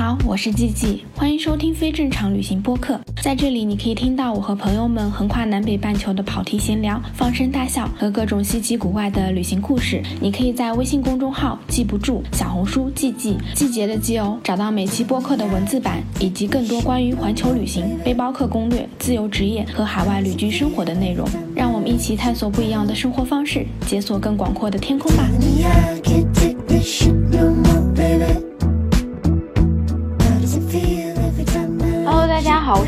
好，我是季季，欢迎收听非正常旅行播客。在这里，你可以听到我和朋友们横跨南北半球的跑题闲聊、放声大笑和各种稀奇古怪的旅行故事。你可以在微信公众号“记不住”、小红书“季季”季节的季哦，找到每期播客的文字版以及更多关于环球旅行、背包客攻略、自由职业和海外旅居生活的内容。让我们一起探索不一样的生活方式，解锁更广阔的天空吧。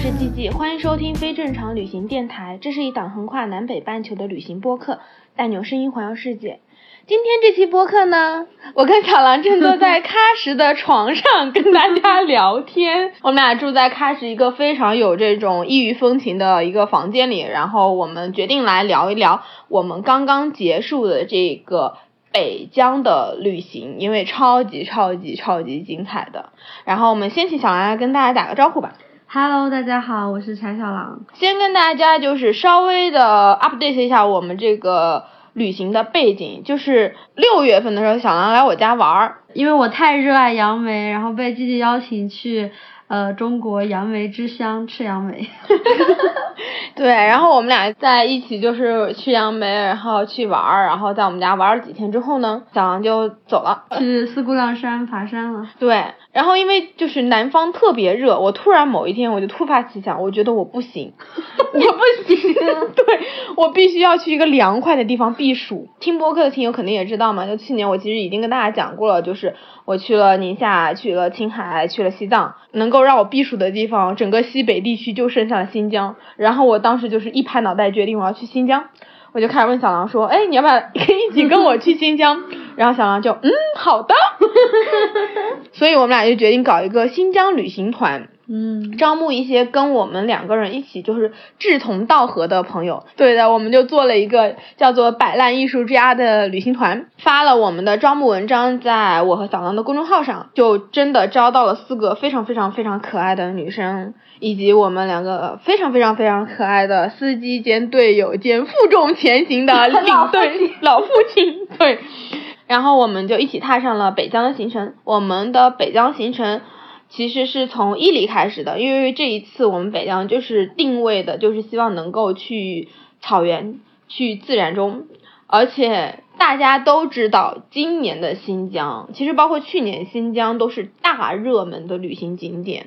是季季，欢迎收听非正常旅行电台。这是一档横跨南北半球的旅行播客，带你用声音环游世界。今天这期播客呢，我跟小狼正坐在喀什的床上跟大家聊天。我们俩住在喀什一个非常有这种异域风情的一个房间里，然后我们决定来聊一聊我们刚刚结束的这个。北疆的旅行，因为超级超级超级精彩的。然后我们先请小兰来跟大家打个招呼吧。Hello，大家好，我是柴小狼。先跟大家就是稍微的 update 一下我们这个旅行的背景，就是六月份的时候，小狼来我家玩儿，因为我太热爱杨梅，然后被季季邀请去。呃，中国杨梅之乡吃杨梅，对，然后我们俩在一起就是去杨梅，然后去玩儿，然后在我们家玩了几天之后呢，小狼就走了，去四姑娘山爬山了。对，然后因为就是南方特别热，我突然某一天我就突发奇想，我觉得我不行，我不行，对我必须要去一个凉快的地方避暑。听播客的听友肯定也知道嘛，就去年我其实已经跟大家讲过了，就是我去了宁夏，去了青海，去了西藏，能够。让我避暑的地方，整个西北地区就剩下了新疆。然后我当时就是一拍脑袋决定我要去新疆，我就开始问小狼说：“哎，你要不要一起跟我去新疆？”然后小狼就嗯，好的。所以我们俩就决定搞一个新疆旅行团。嗯，招募一些跟我们两个人一起就是志同道合的朋友。对的，我们就做了一个叫做“摆烂艺术家”的旅行团，发了我们的招募文章，在我和小狼的公众号上，就真的招到了四个非常非常非常可爱的女生，以及我们两个非常非常非常可爱的司机兼队友兼负重前行的 领队老父亲。对，然后我们就一起踏上了北疆的行程。我们的北疆行程。其实是从伊犁开始的，因为这一次我们北疆就是定位的，就是希望能够去草原，去自然中。而且大家都知道，今年的新疆，其实包括去年新疆都是大热门的旅行景点。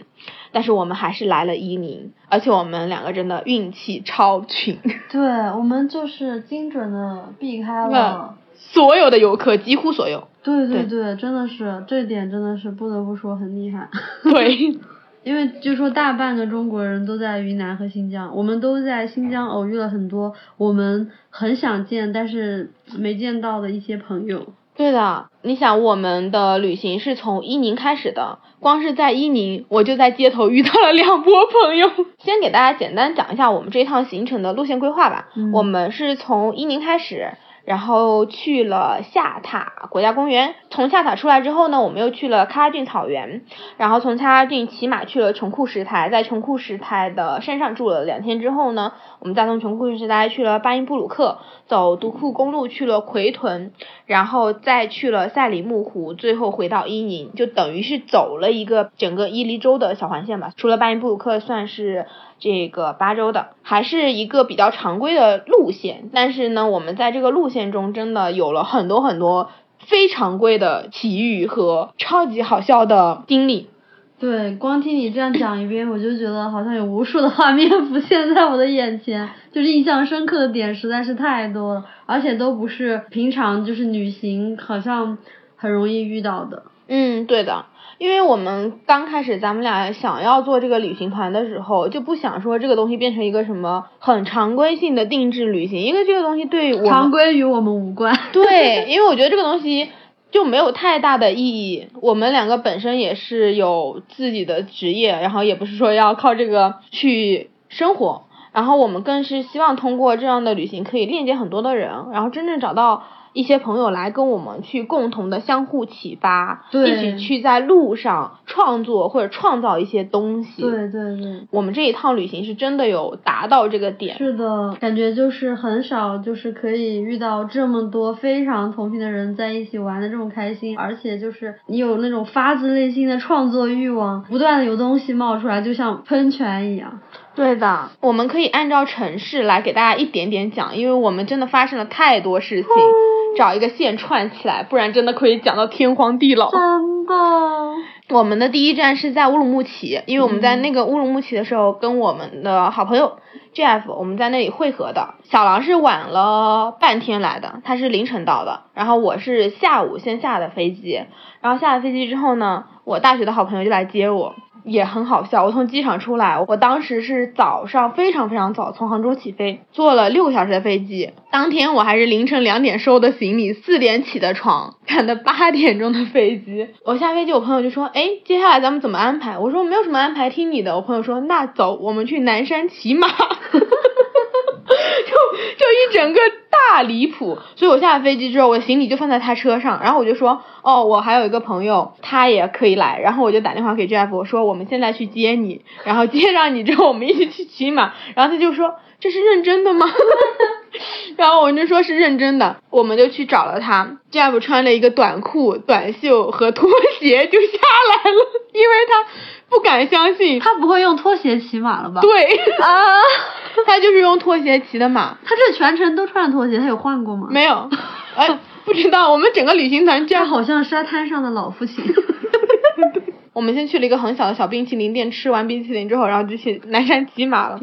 但是我们还是来了伊宁，而且我们两个真的运气超群。对，我们就是精准的避开了所有的游客，几乎所有。对对对，真的是这点真的是不得不说很厉害。对，因为据说大半个中国人都在云南和新疆，我们都在新疆偶遇了很多我们很想见但是没见到的一些朋友。对的，你想我们的旅行是从伊宁开始的，光是在伊宁我就在街头遇到了两波朋友。先给大家简单讲一下我们这一趟行程的路线规划吧。我们是从伊宁开始。然后去了下塔国家公园，从下塔出来之后呢，我们又去了喀拉峻草原，然后从喀拉峻骑马去了琼库什台，在琼库什台的山上住了两天之后呢，我们再从琼库什台去了巴音布鲁克，走独库公路去了奎屯，然后再去了赛里木湖，最后回到伊宁，就等于是走了一个整个伊犁州的小环线吧，除了巴音布鲁克算是。这个八州的还是一个比较常规的路线，但是呢，我们在这个路线中真的有了很多很多非常规的奇遇和超级好笑的经历。对，光听你这样讲一遍，我就觉得好像有无数的画面浮现在我的眼前，就是印象深刻的点实在是太多了，而且都不是平常就是旅行好像很容易遇到的。嗯，对的。因为我们刚开始咱们俩想要做这个旅行团的时候，就不想说这个东西变成一个什么很常规性的定制旅行，因为这个东西对我常规与我们无关。对，因为我觉得这个东西就没有太大的意义。我们两个本身也是有自己的职业，然后也不是说要靠这个去生活。然后我们更是希望通过这样的旅行可以链接很多的人，然后真正找到。一些朋友来跟我们去共同的相互启发，一起去在路上创作或者创造一些东西。对对对，我们这一趟旅行是真的有达到这个点。是的，感觉就是很少，就是可以遇到这么多非常同频的人在一起玩的这么开心，而且就是你有那种发自内心的创作欲望，不断的有东西冒出来，就像喷泉一样。对的，我们可以按照城市来给大家一点点讲，因为我们真的发生了太多事情。找一个线串起来，不然真的可以讲到天荒地老。真的。我们的第一站是在乌鲁木齐，因为我们在那个乌鲁木齐的时候，跟我们的好朋友 Jeff，我们在那里汇合的。小狼是晚了半天来的，他是凌晨到的，然后我是下午先下的飞机，然后下了飞机之后呢，我大学的好朋友就来接我。也很好笑，我从机场出来，我当时是早上非常非常早，从杭州起飞，坐了六个小时的飞机。当天我还是凌晨两点收的行李，四点起的床，赶的八点钟的飞机。我下飞机，我朋友就说：“哎，接下来咱们怎么安排？”我说：“没有什么安排，听你的。”我朋友说：“那走，我们去南山骑马。” 就就一整个大离谱，所以我下了飞机之后，我行李就放在他车上，然后我就说，哦，我还有一个朋友，他也可以来，然后我就打电话给 Jeff，我说我们现在去接你，然后接上你之后，我们一起去骑马，然后他就说这是认真的吗？然后我就说是认真的，我们就去找了他，Jeff 穿了一个短裤、短袖和拖鞋就下来了，因为他不敢相信，他不会用拖鞋骑马了吧？对啊。他就是用拖鞋骑的马，他这全程都穿着拖鞋，他有换过吗？没有，哎，不知道。我们整个旅行团这样，好像沙滩上的老父亲。我们先去了一个很小的小冰淇淋店，吃完冰淇淋之后，然后就去南山骑马了。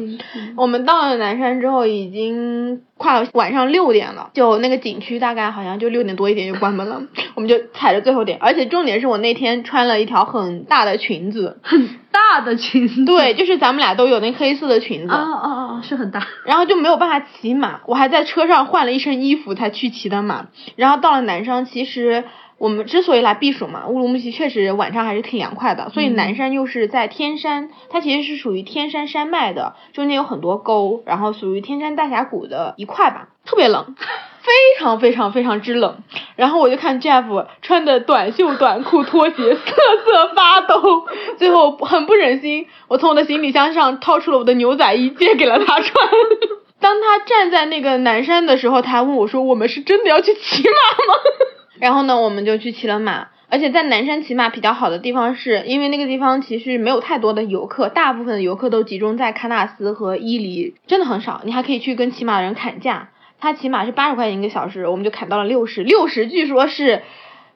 我们到了南山之后，已经快晚上六点了，就那个景区大概好像就六点多一点就关门了。我们就踩着最后点，而且重点是我那天穿了一条很大的裙子，很大的裙子。对，就是咱们俩都有那黑色的裙子。哦哦哦，是很大。然后就没有办法骑马，我还在车上换了一身衣服才去骑的马。然后到了南山，其实。我们之所以来避暑嘛，乌鲁木齐确实晚上还是挺凉快的，所以南山又是在天山，它其实是属于天山山脉的，中间有很多沟，然后属于天山大峡谷的一块吧，特别冷，非常非常非常之冷。然后我就看 Jeff 穿的短袖短裤拖鞋瑟瑟发抖，最后很不忍心，我从我的行李箱上掏出了我的牛仔衣借给了他穿。当他站在那个南山的时候，他还问我说：“我们是真的要去骑马吗？” 然后呢，我们就去骑了马，而且在南山骑马比较好的地方，是因为那个地方其实没有太多的游客，大部分的游客都集中在喀纳斯和伊犁，真的很少。你还可以去跟骑马的人砍价，他骑马是八十块钱一个小时，我们就砍到了六十，六十据说是。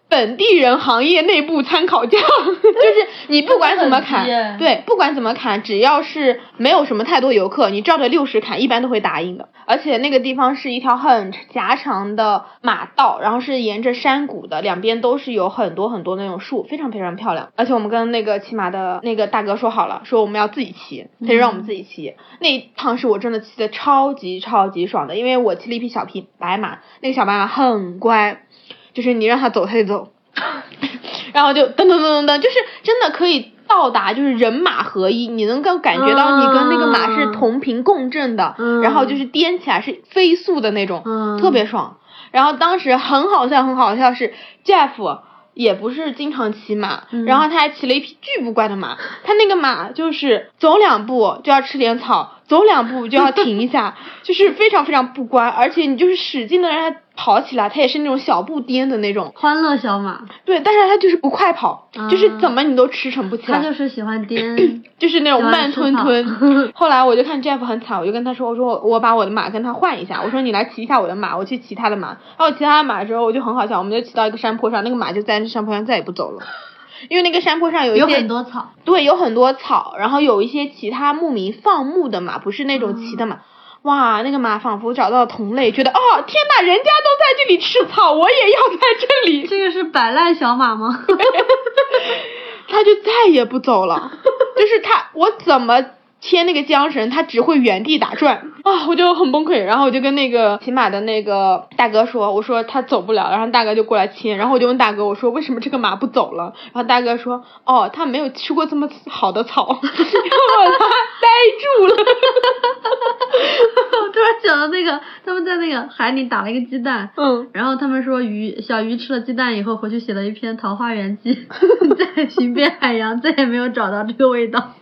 本地人行业内部参考价，就是你不管怎么砍，对，不管怎么砍，只要是没有什么太多游客，你照着六十砍，一般都会答应的。而且那个地方是一条很狭长的马道，然后是沿着山谷的，两边都是有很多很多那种树，非常非常漂亮。而且我们跟那个骑马的那个大哥说好了，说我们要自己骑，他就让我们自己骑。那一趟是我真的骑的超级超级爽的，因为我骑了一匹小匹白马，那个小白马很乖。就是你让他走他就走，然后就噔噔噔噔噔，就是真的可以到达，就是人马合一，你能够感觉到你跟那个马是同频共振的，然后就是颠起来是飞速的那种，特别爽。然后当时很好笑，很好笑是 Jeff 也不是经常骑马，然后他还骑了一匹巨不乖的马，他那个马就是走两步就要吃点草，走两步就要停一下，就是非常非常不乖，而且你就是使劲的让它。跑起来，它也是那种小步颠的那种欢乐小马。对，但是它就是不快跑，就是怎么你都驰骋不起来。它就是喜欢颠，就是那种慢吞吞。后来我就看 Jeff 很惨，我就跟他说：“我说我我把我的马跟他换一下，我说你来骑一下我的马，我去骑他的马。”然后骑他的马的时候，我就很好笑，我们就骑到一个山坡上，那个马就在那山坡上再也不走了，因为那个山坡上有一些有很多草。对，有很多草，然后有一些其他牧民放牧的马，不是那种骑的马。哇，那个马仿佛找到了同类，觉得哦天呐，人家都在这里吃草，我也要在这里。这个是摆烂小马吗？他就再也不走了，就是他，我怎么牵那个缰绳，它只会原地打转啊，我就很崩溃。然后我就跟那个骑马的那个大哥说，我说他走不了，然后大哥就过来牵，然后我就问大哥，我说为什么这个马不走了？然后大哥说，哦，他没有吃过这么好的草，然后他呆住了。我突然想到那个他们在那个海里打了一个鸡蛋，嗯，然后他们说鱼小鱼吃了鸡蛋以后回去写了一篇《桃花源记》，在寻遍海洋再也没有找到这个味道。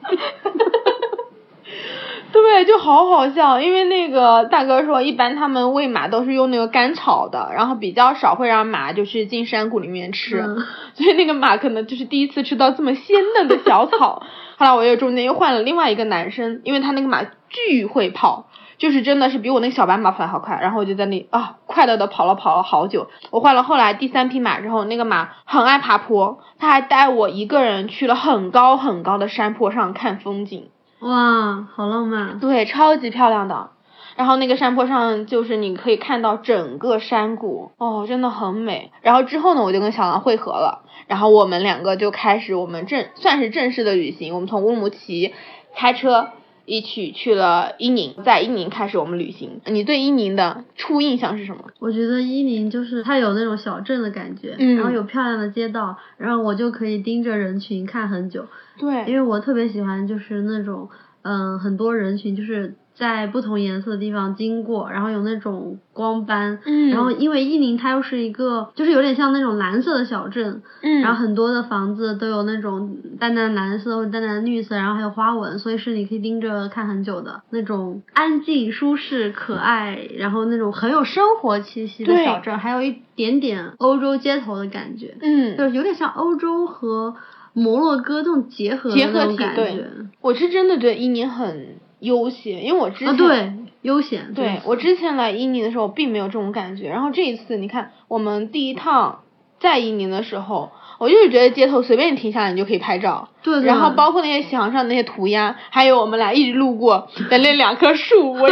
对，就好好笑，因为那个大哥说，一般他们喂马都是用那个干草的，然后比较少会让马就是进山谷里面吃，所以那个马可能就是第一次吃到这么鲜嫩的小草。后来我又中间又换了另外一个男生，因为他那个马巨会跑，就是真的是比我那个小白马跑的好快，然后我就在那啊快乐的跑了跑了好久。我换了后来第三匹马之后，那个马很爱爬坡，他还带我一个人去了很高很高的山坡上看风景。哇，好浪漫！对，超级漂亮的。然后那个山坡上就是你可以看到整个山谷，哦，真的很美。然后之后呢，我就跟小狼汇合了，然后我们两个就开始我们正算是正式的旅行。我们从乌鲁木齐开车一起去了伊宁，在伊宁开始我们旅行。你对伊宁的初印象是什么？我觉得伊宁就是它有那种小镇的感觉，嗯然后有漂亮的街道，然后我就可以盯着人群看很久。对，因为我特别喜欢就是那种嗯很多人群就是在不同颜色的地方经过，然后有那种光斑，嗯。然后因为伊宁它又是一个就是有点像那种蓝色的小镇，嗯，然后很多的房子都有那种淡淡蓝色或者淡淡绿色，然后还有花纹，所以是你可以盯着看很久的那种安静、舒适、可爱，然后那种很有生活气息的小镇，还有一点点欧洲街头的感觉，嗯，就是有点像欧洲和摩洛哥这种结合的结合体对感觉。我是真的觉得伊宁很悠闲，因为我之前、啊，对，悠闲。对我之前来伊宁的时候，并没有这种感觉。然后这一次，你看我们第一趟在伊宁的时候，我就是觉得街头随便停下来，你就可以拍照。对对然后包括那些墙上那些涂鸦，还有我们俩一直路过的那两棵树，我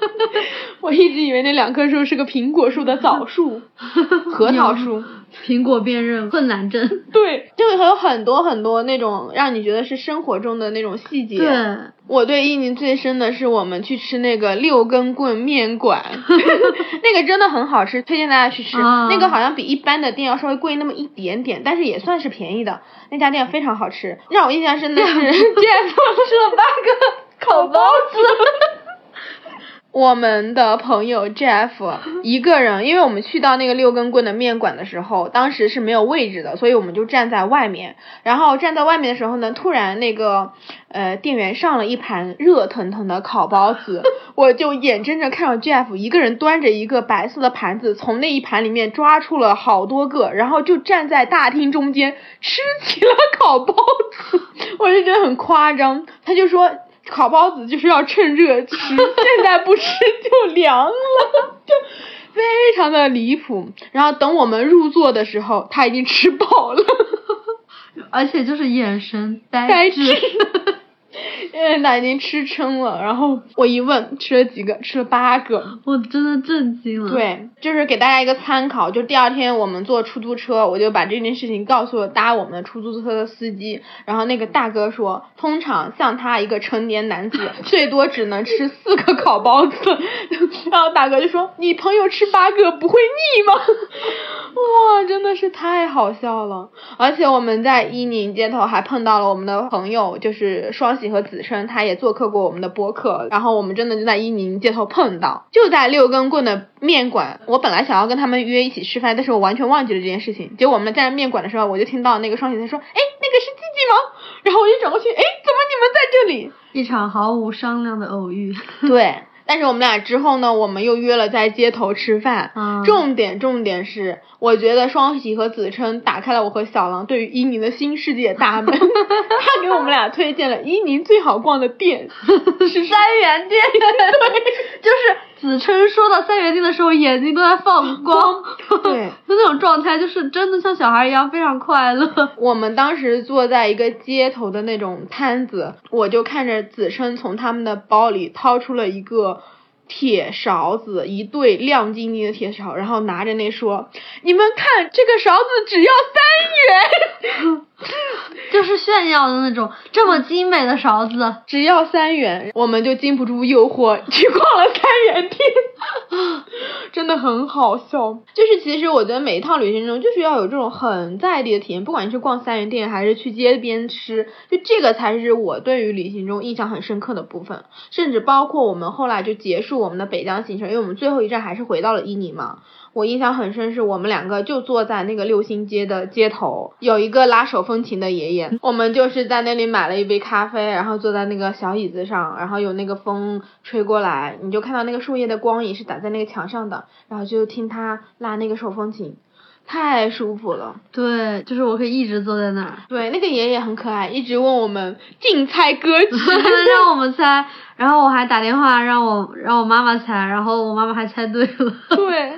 我一直以为那两棵树是个苹果树的枣树、核桃树。苹果辨认困难症。对，就会有很多很多那种让你觉得是生活中的那种细节。对，我对印尼最深的是我们去吃那个六根棍面馆，那个真的很好吃，推荐大家去吃。啊那个好像比一般的店要稍微贵那么一点点，但是也算是便宜的。那家店非常好吃，让我印象深的是 Jeff 吃了八个 烤包子。我们的朋友 Jeff 一个人，因为我们去到那个六根棍的面馆的时候，当时是没有位置的，所以我们就站在外面。然后站在外面的时候呢，突然那个呃店员上了一盘热腾腾的烤包子，我就眼睁睁看着 Jeff 一个人端着一个白色的盘子，从那一盘里面抓出了好多个，然后就站在大厅中间吃起了烤包子，我就觉得很夸张。他就说。烤包子就是要趁热吃，现在不吃就凉了，就非常的离谱。然后等我们入座的时候，他已经吃饱了，而且就是眼神呆呆滞，因为他已经吃撑了。然后我一问，吃了几个？吃了八个。我真的震惊了。，对，就是给大家一个参考，就第二天我们坐出租车，我就把这件事情告诉了搭我们的出租车的司机，然后那个大哥说，通常像他一个成年男子，最多只能吃四个烤包子，然后大哥就说，你朋友吃八个不会腻吗？哇，真的是太好笑了！而且我们在伊宁街头还碰到了我们的朋友，就是双喜和子琛，他也做客过我们的播客。然后我们真的就在伊宁街头碰到，就在六根棍的面馆。我本来想要跟他们约一起吃饭，但是我完全忘记了这件事情。结果我们在面馆的时候，我就听到那个双喜在说：“哎，那个是季季吗？”然后我就转过去，哎，怎么你们在这里？一场毫无商量的偶遇。对，但是我们俩之后呢，我们又约了在街头吃饭。嗯重点重点是，我觉得双喜和子琛打开了我和小狼对于伊宁的新世界大门。他给我们俩推荐了伊宁最好逛的店 是三元店。对，就是子琛说到三元店的时候，眼睛都在放光，对 就那种状态，就是真的像小孩一样非常快乐。我们当时坐在一个街头的那种摊子，我就看着子琛从他们的包里掏出了一个铁勺子，一对亮晶晶的铁勺，然后拿着那说：“你们看，这个勺子只要三元。” 就是炫耀的那种，这么精美的勺子，只要三元，我们就经不住诱惑去逛了三元店，真的很好笑。就是其实我觉得每一趟旅行中，就是要有这种很在地的体验，不管是逛三元店还是去街边吃，就这个才是我对于旅行中印象很深刻的部分。甚至包括我们后来就结束我们的北疆行程，因为我们最后一站还是回到了伊宁嘛。我印象很深，是我们两个就坐在那个六星街的街头，有一个拉手风琴的爷爷，我们就是在那里买了一杯咖啡，然后坐在那个小椅子上，然后有那个风吹过来，你就看到那个树叶的光影是打在那个墙上的，然后就听他拉那个手风琴，太舒服了。对，就是我可以一直坐在那儿。对，那个爷爷很可爱，一直问我们竞猜歌 曲，让我们猜，然后我还打电话让我让我妈妈猜，然后我妈妈还猜对了。对。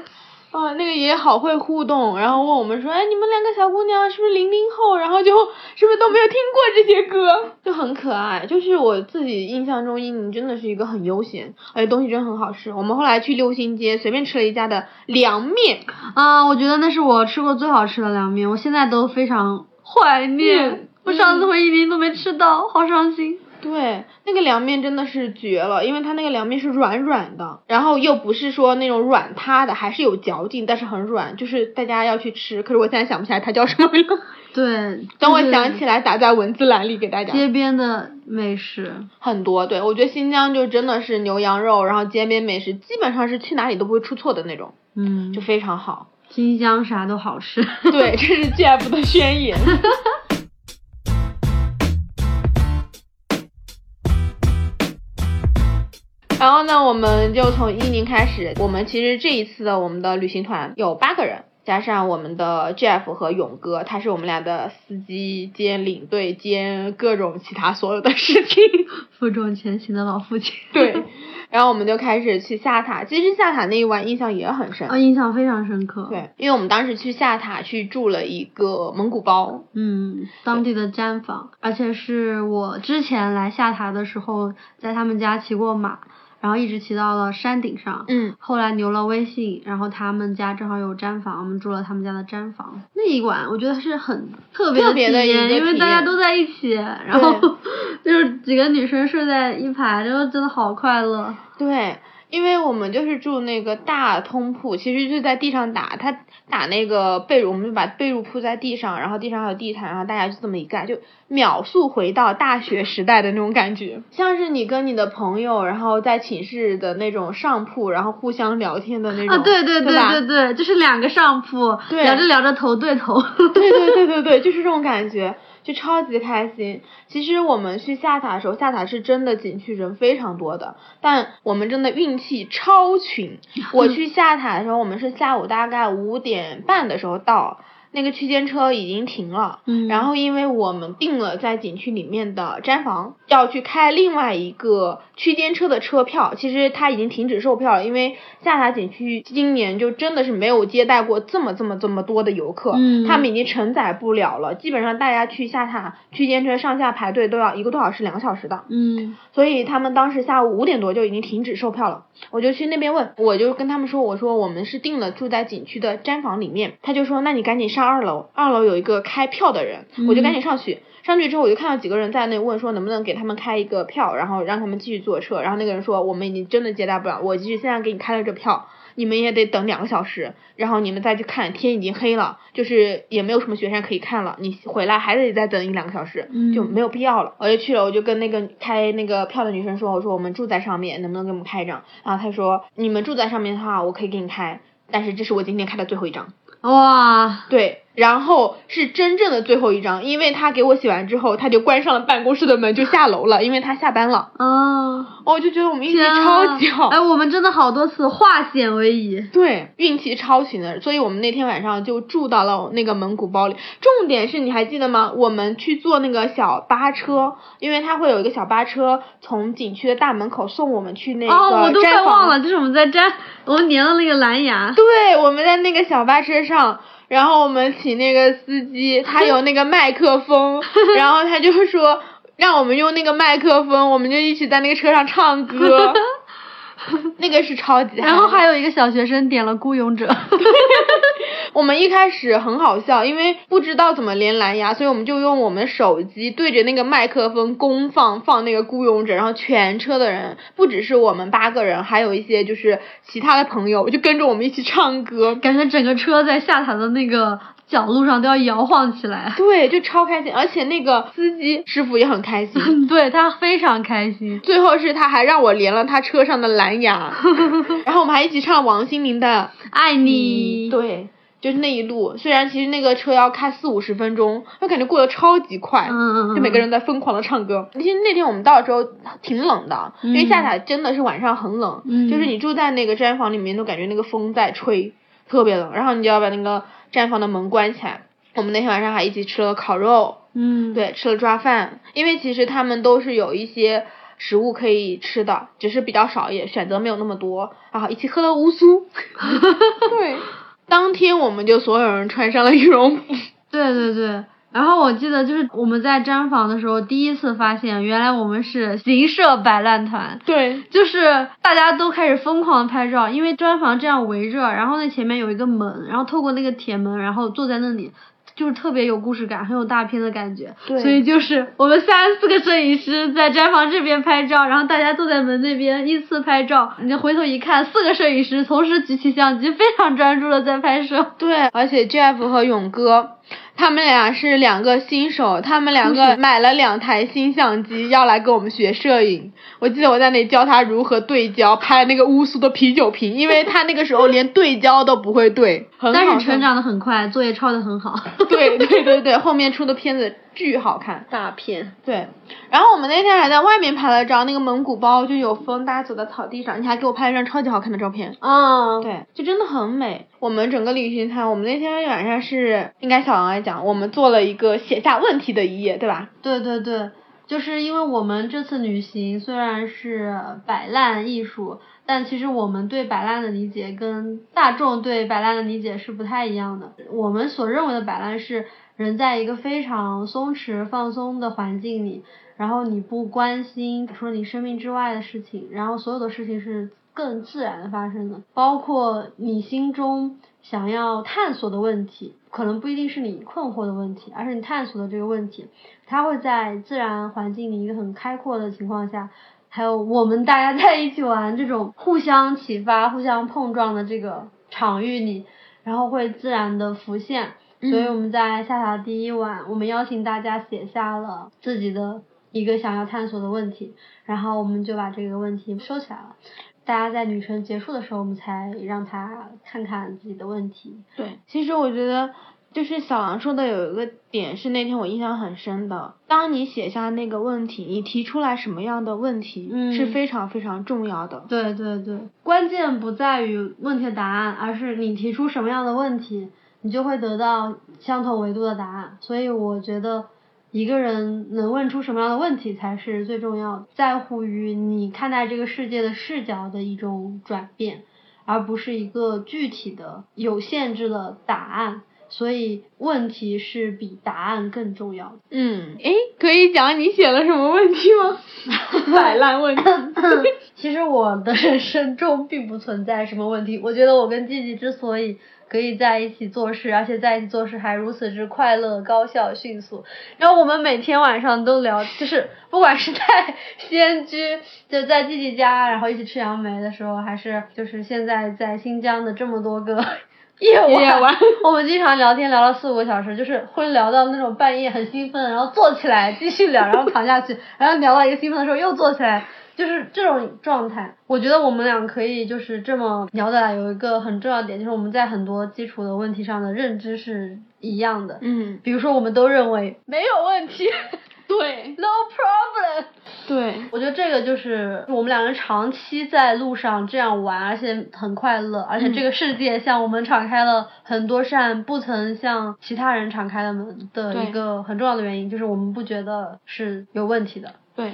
啊，那个爷爷好会互动，然后问我们说，哎，你们两个小姑娘是不是零零后？然后就是不是都没有听过这些歌，就很可爱。就是我自己印象中，伊宁真的是一个很悠闲，而且东西真的很好吃。我们后来去六星街随便吃了一家的凉面，啊，我觉得那是我吃过最好吃的凉面，我现在都非常怀念。我上次回伊宁都没吃到，好伤心。对，那个凉面真的是绝了，因为它那个凉面是软软的，然后又不是说那种软塌的，还是有嚼劲，但是很软，就是大家要去吃。可是我现在想不起来它叫什么了。对，等我想起来打在文字栏里给大家。街边的美食很多，对我觉得新疆就真的是牛羊肉，然后街边美食基本上是去哪里都不会出错的那种，嗯，就非常好。新疆啥都好吃。对，这是 Jeff 的宣言。然后呢，我们就从伊宁开始。我们其实这一次的我们的旅行团有八个人，加上我们的 Jeff 和勇哥，他是我们俩的司机兼领队兼各种其他所有的事情，负重前行的老父亲。对，然后我们就开始去下塔。其实下塔那一晚印象也很深，啊，印象非常深刻。对，因为我们当时去下塔去住了一个蒙古包，嗯，当地的毡房，而且是我之前来下塔的时候在他们家骑过马。然后一直骑到了山顶上，嗯，后来留了微信，然后他们家正好有毡房，我们住了他们家的毡房。那一晚我觉得是很特别的体验，因为大家都在一起，然后 就是几个女生睡在一排，然后真的好快乐。对。因为我们就是住那个大通铺，其实就在地上打，他打那个被褥，我们就把被褥铺在地上，然后地上还有地毯，然后大家就这么一盖，就秒速回到大学时代的那种感觉，像是你跟你的朋友，然后在寝室的那种上铺，然后互相聊天的那种，啊对对对对对，就是两个上铺，聊着聊着头对头，对对对对对，就是这种感觉。就超级开心。其实我们去下塔的时候，下塔是真的景区人非常多的，但我们真的运气超群。我去下塔的时候，我们是下午大概五点半的时候到。那个区间车已经停了，嗯，然后因为我们订了在景区里面的毡房，要去开另外一个区间车的车票，其实它已经停止售票了，因为下塔景区今年就真的是没有接待过这么这么这么多的游客，嗯，他们已经承载不了了，基本上大家去下塔区间车上下排队都要一个多小时两个小时的，嗯，所以他们当时下午五点多就已经停止售票了，我就去那边问，我就跟他们说，我说我们是订了住在景区的毡房里面，他就说那你赶紧上。上二楼，二楼有一个开票的人，我就赶紧上去。上去之后，我就看到几个人在那问说能不能给他们开一个票，然后让他们继续坐车。然后那个人说我们已经真的接待不了，我即使现在给你开了这票，你们也得等两个小时，然后你们再去看，天已经黑了，就是也没有什么雪山可以看了，你回来还得再等一两个小时，就没有必要了。我就去了，我就跟那个开那个票的女生说，我说我们住在上面，能不能给我们开一张？然后她说你们住在上面的话，我可以给你开，但是这是我今天开的最后一张。哇，对，然后是真正的最后一张，因为他给我写完之后，他就关上了办公室的门，就下楼了，因为他下班了。啊，我就觉得我们运气超级好。哎，我们真的好多次化险为夷。对，运气超群的，所以我们那天晚上就住到了那个蒙古包里。重点是你还记得吗？我们去坐那个小巴车，因为它会有一个小巴车从景区的大门口送我们去那个哦，我都快忘了，就是我们在粘，我们粘了那个蓝牙。对，我们在那个小巴车。上，然后我们请那个司机，他有那个麦克风，然后他就说让我们用那个麦克风，我们就一起在那个车上唱歌，那个是超级。然后还有一个小学生点了《孤勇者》。我们一开始很好笑，因为不知道怎么连蓝牙，所以我们就用我们手机对着那个麦克风公放放那个《孤勇者》，然后全车的人不只是我们八个人，还有一些就是其他的朋友就跟着我们一起唱歌，感觉整个车在下塔的那个角路上都要摇晃起来。对，就超开心，而且那个司机师傅也很开心，对他非常开心。最后是他还让我连了他车上的蓝牙，然后我们还一起唱王心凌的《爱你》。对。就是那一路，虽然其实那个车要开四五十分钟，我感觉过得超级快，嗯嗯嗯，就每个人在疯狂的唱歌。其实那天我们到的时候挺冷的，因为下塔真的是晚上很冷，就是你住在那个毡房里面都感觉那个风在吹，特别冷。然后你就要把那个毡房的门关起来。我们那天晚上还一起吃了烤肉，嗯，对，吃了抓饭，因为其实他们都是有一些食物可以吃的，只是比较少，也选择没有那么多。然后一起喝了乌苏，对。当天我们就所有人穿上了羽绒服。对对对，然后我记得就是我们在毡房的时候，第一次发现原来我们是行社摆烂团。对，就是大家都开始疯狂拍照，因为毡房这样围着，然后那前面有一个门，然后透过那个铁门，然后坐在那里。就是特别有故事感，很有大片的感觉，对，所以就是我们三四个摄影师在毡房这边拍照，然后大家坐在门那边依次拍照。你回头一看，四个摄影师同时举起相机，非常专注的在拍摄。对，而且 Jeff 和勇哥。他们俩是两个新手，他们两个买了两台新相机，要来跟我们学摄影。我记得我在那教他如何对焦，拍那个乌苏的啤酒瓶，因为他那个时候连对焦都不会对。但是成长的很快，作业抄的很好。对对对对，后面出的片子。巨好看，大片。对，然后我们那天还在外面拍了张，那个蒙古包就有风，大家走在草地上，你还给我拍了张超级好看的照片。嗯，对，就真的很美。我们整个旅行团，我们那天晚上是应该小王来讲，我们做了一个写下问题的一页，对吧？对对对，就是因为我们这次旅行虽然是摆烂艺术，但其实我们对摆烂的理解跟大众对摆烂的理解是不太一样的。我们所认为的摆烂是。人在一个非常松弛、放松的环境里，然后你不关心除了你生命之外的事情，然后所有的事情是更自然的发生的，包括你心中想要探索的问题，可能不一定是你困惑的问题，而是你探索的这个问题，它会在自然环境里一个很开阔的情况下，还有我们大家在一起玩这种互相启发、互相碰撞的这个场域里，然后会自然的浮现。所以我们在下塔第一晚，我们邀请大家写下了自己的一个想要探索的问题，然后我们就把这个问题收起来了。大家在旅程结束的时候，我们才让他看看自己的问题。对，其实我觉得就是小狼说的有一个点是那天我印象很深的，当你写下那个问题，你提出来什么样的问题是非常非常重要的。对对对，关键不在于问题的答案，而是你提出什么样的问题。你就会得到相同维度的答案，所以我觉得一个人能问出什么样的问题才是最重要的，在乎于你看待这个世界的视角的一种转变，而不是一个具体的有限制的答案。所以问题是比答案更重要的。嗯，诶，可以讲你写了什么问题吗？摆烂问题。其实我的人生中并不存在什么问题，我觉得我跟季季之所以。可以在一起做事，而且在一起做事还如此之快乐、高效、迅速。然后我们每天晚上都聊，就是不管是在仙居，就在弟弟家，然后一起吃杨梅的时候，还是就是现在在新疆的这么多个夜晚，我们经常聊天聊了四五个小时，就是会聊到那种半夜很兴奋，然后坐起来继续聊，然后躺下去，然后聊到一个兴奋的时候又坐起来。就是这种状态，我觉得我们俩可以就是这么聊得来。有一个很重要点，就是我们在很多基础的问题上的认知是一样的。嗯。比如说，我们都认为没有问题。对。No problem。对。我觉得这个就是我们两个人长期在路上这样玩，而且很快乐，而且这个世界向我们敞开了很多扇不曾向其他人敞开的门的一个很重要的原因，就是我们不觉得是有问题的。对。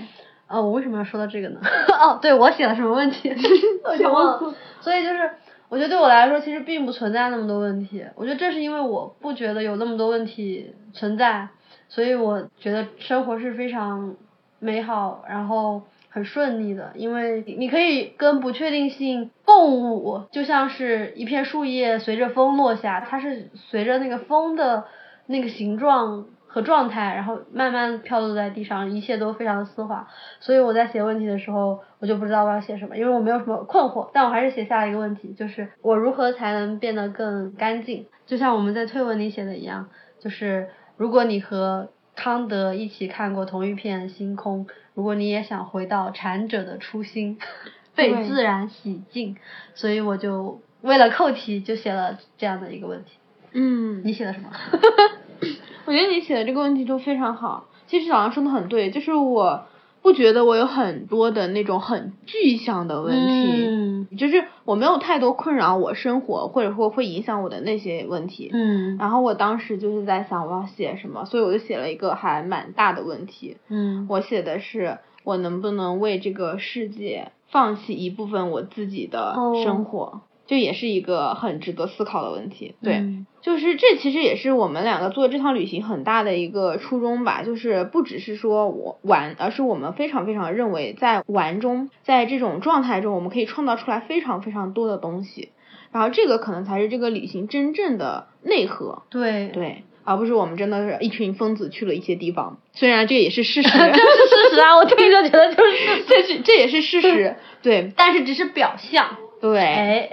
哦，我为什么要说到这个呢？哦，对我写了什么问题？我忘了。所以就是，我觉得对我来说，其实并不存在那么多问题。我觉得这是因为我不觉得有那么多问题存在，所以我觉得生活是非常美好，然后很顺利的，因为你可以跟不确定性共舞，就像是一片树叶随着风落下，它是随着那个风的那个形状和状态，然后慢慢飘落在地上，一切都非常的丝滑。所以我在写问题的时候，我就不知道我要写什么，因为我没有什么困惑，但我还是写下了一个问题，就是我如何才能变得更干净？就像我们在推文里写的一样，就是如果你和康德一起看过同一片星空，如果你也想回到禅者的初心，被自然洗净，所以我就为了扣题就写了这样的一个问题。嗯，你写的什么？我觉得你写的这个问题就非常好。其实小杨说的很对，就是我不觉得我有很多的那种很具象的问题，嗯就是我没有太多困扰我生活或者说会影响我的那些问题。嗯然后我当时就是在想我要写什么，所以我就写了一个还蛮大的问题。嗯我写的是我能不能为这个世界放弃一部分我自己的哦生活，这也是一个很值得思考的问题。对，嗯。就是这其实也是我们两个做这趟旅行很大的一个初衷吧，就是不只是说我玩，而是我们非常非常认为在玩中，在这种状态中，我们可以创造出来非常非常多的东西，然后这个可能才是这个旅行真正的内核，对。对，而不是我们真的是一群疯子去了一些地方，虽然这也是事实，这是事实啊，我听着觉得就是，这是这也是事实，对但是只是表象。对。哎，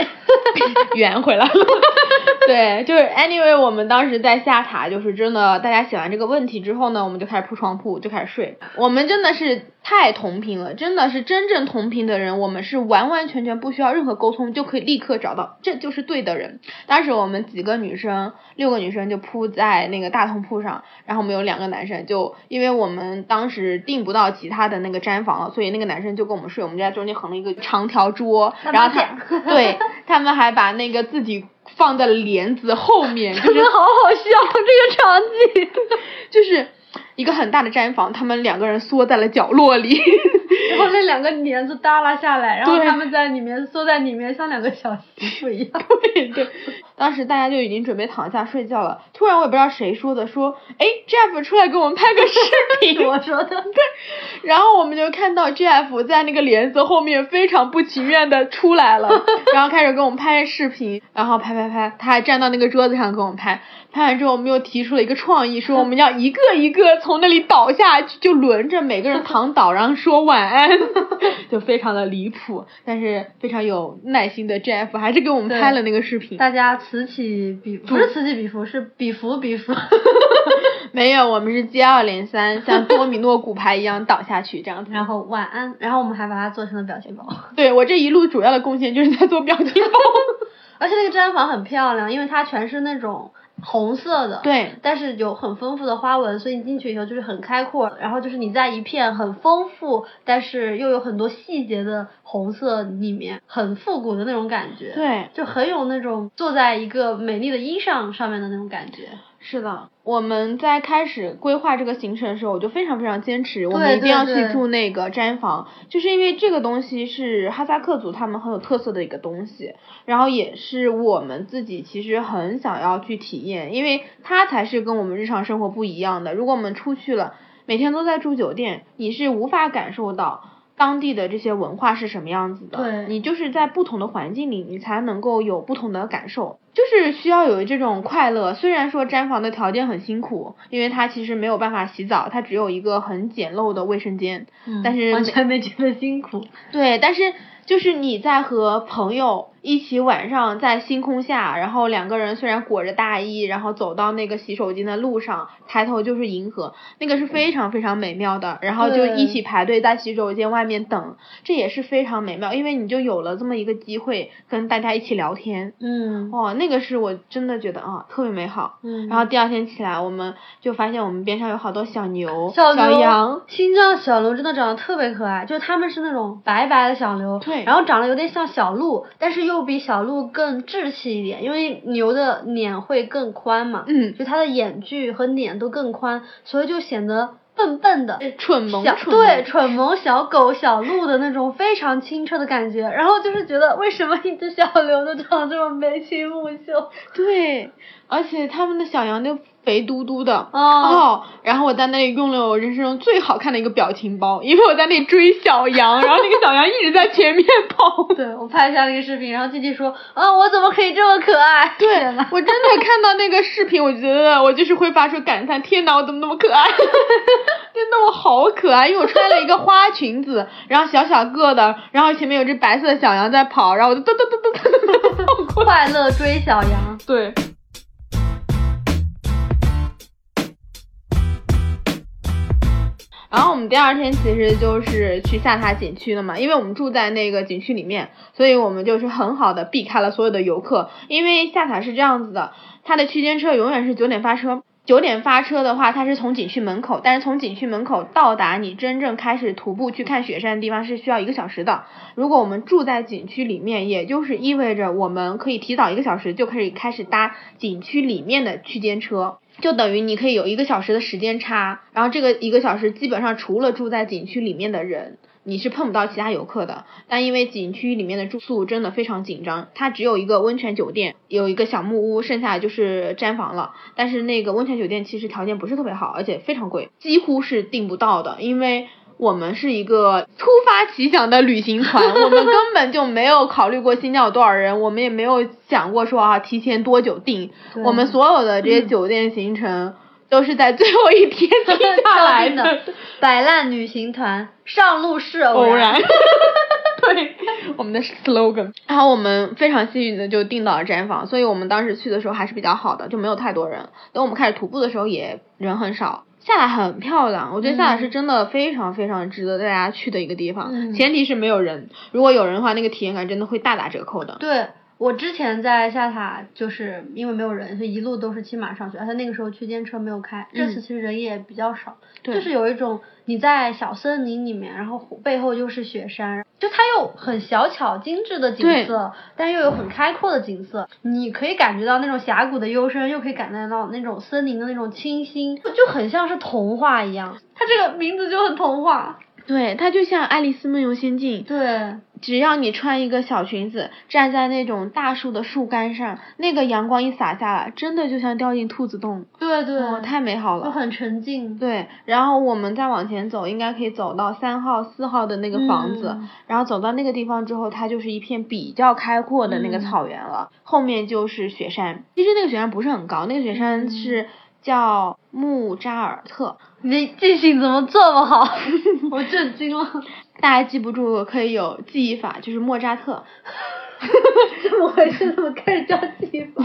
圆回来了。对，就是 anyway，我们当时在下塔，就是真的，大家写完这个问题之后呢，我们就开始铺床铺，就开始睡。我们真的是太同频了，真的是真正同频的人，我们是完完全全不需要任何沟通就可以立刻找到，这就是对的人。当时我们几个女生，六个女生就铺在那个大通铺上，然后我们有两个男生，就因为我们当时订不到其他的那个毡房了，所以那个男生就跟我们睡，我们就在中间横了一个长条桌，然后他 对他们还把那个自己放在了帘子后面，就是真 的好好笑这个场景。就是一个很大的毡房，他们两个人缩在了角落里。然后那两个帘子耷拉下来，然后他们在里面缩在里面，像两个小媳妇一样。对对，当时大家就已经准备躺下睡觉了，突然我也不知道谁说的，说哎 Jeff 出来给我们拍个视频，我说的。对然后我们就看到 Jeff 在那个帘子后面非常不情愿的出来了，然后开始给我们拍视频，然后拍拍拍，他还站到那个桌子上给我们拍，拍完之后我们又提出了一个创意，说我们要一个一个从那里倒下去，就轮着每个人躺倒，然后说晚安，就非常的离谱，但是非常有耐心的 Jeff 还是给我们拍了那个视频。大家此起彼不是此起彼伏，是彼伏彼伏。没有，我们是接二连三，像多米诺骨牌一样倒下去这样子。然后晚安，然后我们还把它做成了表情包。对我这一路主要的贡献就是在做表情包。而且那个毡房很漂亮，因为它全是那种红色的，对，但是有很丰富的花纹，所以你进去以后就是很开阔。然后就是你在一片很丰富，但是又有很多细节的红色里面，很复古的那种感觉。对，就很有那种坐在一个美丽的衣裳上面的那种感觉。是的，我们在开始规划这个行程的时候，我就非常非常坚持，我们一定要去住那个毡房，就是因为这个东西是哈萨克族他们很有特色的一个东西，然后也是我们自己其实很想要去体验，因为它才是跟我们日常生活不一样的。如果我们出去了，每天都在住酒店，你是无法感受到。当地的这些文化是什么样子的？对你就是在不同的环境里，你才能够有不同的感受，就是需要有这种快乐。虽然说毡房的条件很辛苦，因为它其实没有办法洗澡，它只有一个很简陋的卫生间，但是完全没觉得辛苦。对，但是就是你在和朋友一起晚上在星空下，然后两个人虽然裹着大衣，然后走到那个洗手间的路上，抬头就是银河，那个是非常非常美妙的。然后就一起排队在洗手间外面等，这也是非常美妙，因为你就有了这么一个机会跟大家一起聊天。嗯哇，那个是我真的觉得啊特别美好。嗯然后第二天起来，我们就发现我们边上有好多小牛、小牛羊，新疆小牛真的长得特别可爱，就是它们是那种白白的小牛，对然后长得有点像小鹿，但是又比小鹿更稚气一点，因为牛的脸会更宽嘛，嗯就它的眼距和脸都更宽，所以就显得笨笨的。蠢萌小蠢萌对蠢萌小狗小鹿的那种非常清澈的感觉，然后就是觉得为什么一只小牛都长得这么眉清目秀？对，而且他们的小羊就肥嘟嘟的哦然后我在那里用了我人生中最好看的一个表情包，因为我在那里追小羊，然后那个小羊一直在前面跑。对，我拍下那个视频，然后弟弟说，啊，我怎么可以这么可爱？对，我真的看到那个视频，我觉得我就是会发出感叹：天哪，我怎么那么可爱？真的，我好可爱，因为我穿了一个花裙子，然后小小个的，然后前面有只白色的小羊在跑，然后我就噔噔噔噔噔噔噔跑过来。快乐追小羊。对。然后我们第二天其实就是去下塔景区的嘛，因为我们住在那个景区里面，所以我们就是很好的避开了所有的游客。因为下塔是这样子的，它的区间车永远是九点发车。九点发车的话，它是从景区门口，但是从景区门口到达你真正开始徒步去看雪山的地方是需要一个小时的。如果我们住在景区里面，也就是意味着我们可以提早一个小时就可以开始搭景区里面的区间车。就等于你可以有一个小时的时间差，然后这个一个小时基本上除了住在景区里面的人，你是碰不到其他游客的。但因为景区里面的住宿真的非常紧张，它只有一个温泉酒店，有一个小木屋，剩下就是毡房了。但是那个温泉酒店其实条件不是特别好，而且非常贵，几乎是订不到的，因为。我们是一个突发奇想的旅行团，我们根本就没有考虑过新疆有多少人，我们也没有想过说啊提前多久订，我们所有的这些酒店行程都是在最后一天定下来的。摆烂旅行团，上路是偶然。对，我们的 slogan。然后我们非常幸运的就订到了毡房，所以我们当时去的时候还是比较好的，就没有太多人。等我们开始徒步的时候，也人很少。下来很漂亮，我觉得下来是真的非常非常值得大家去的一个地方，前提是没有人，如果有人的话，那个体验感真的会大打折扣的。对。我之前在下塔，就是因为没有人，所以一路都是骑马上去，而且那个时候区间车没有开。这次其实人也比较少，就是有一种你在小森林里面，然后背后又是雪山，就它又很小巧精致的景色，但又有很开阔的景色，你可以感觉到那种峡谷的幽深，又可以感觉到那种森林的那种清新，就很像是童话一样。它这个名字就很童话。对，它就像《爱丽丝梦游仙境》。对。只要你穿一个小裙子，站在那种大树的树干上，那个阳光一洒下来，真的就像掉进兔子洞。对对。太美好了。就很沉静。对，然后我们再往前走，应该可以走到三号、四号的那个房子，然后走到那个地方之后，它就是一片比较开阔的那个草原了，后面就是雪山。其实那个雪山不是很高，那个雪山是叫木扎尔特。你记性怎么这么好？我震惊了。大家记不住可以有记忆法，就是莫扎特。怎么回事？怎么开始叫记忆法？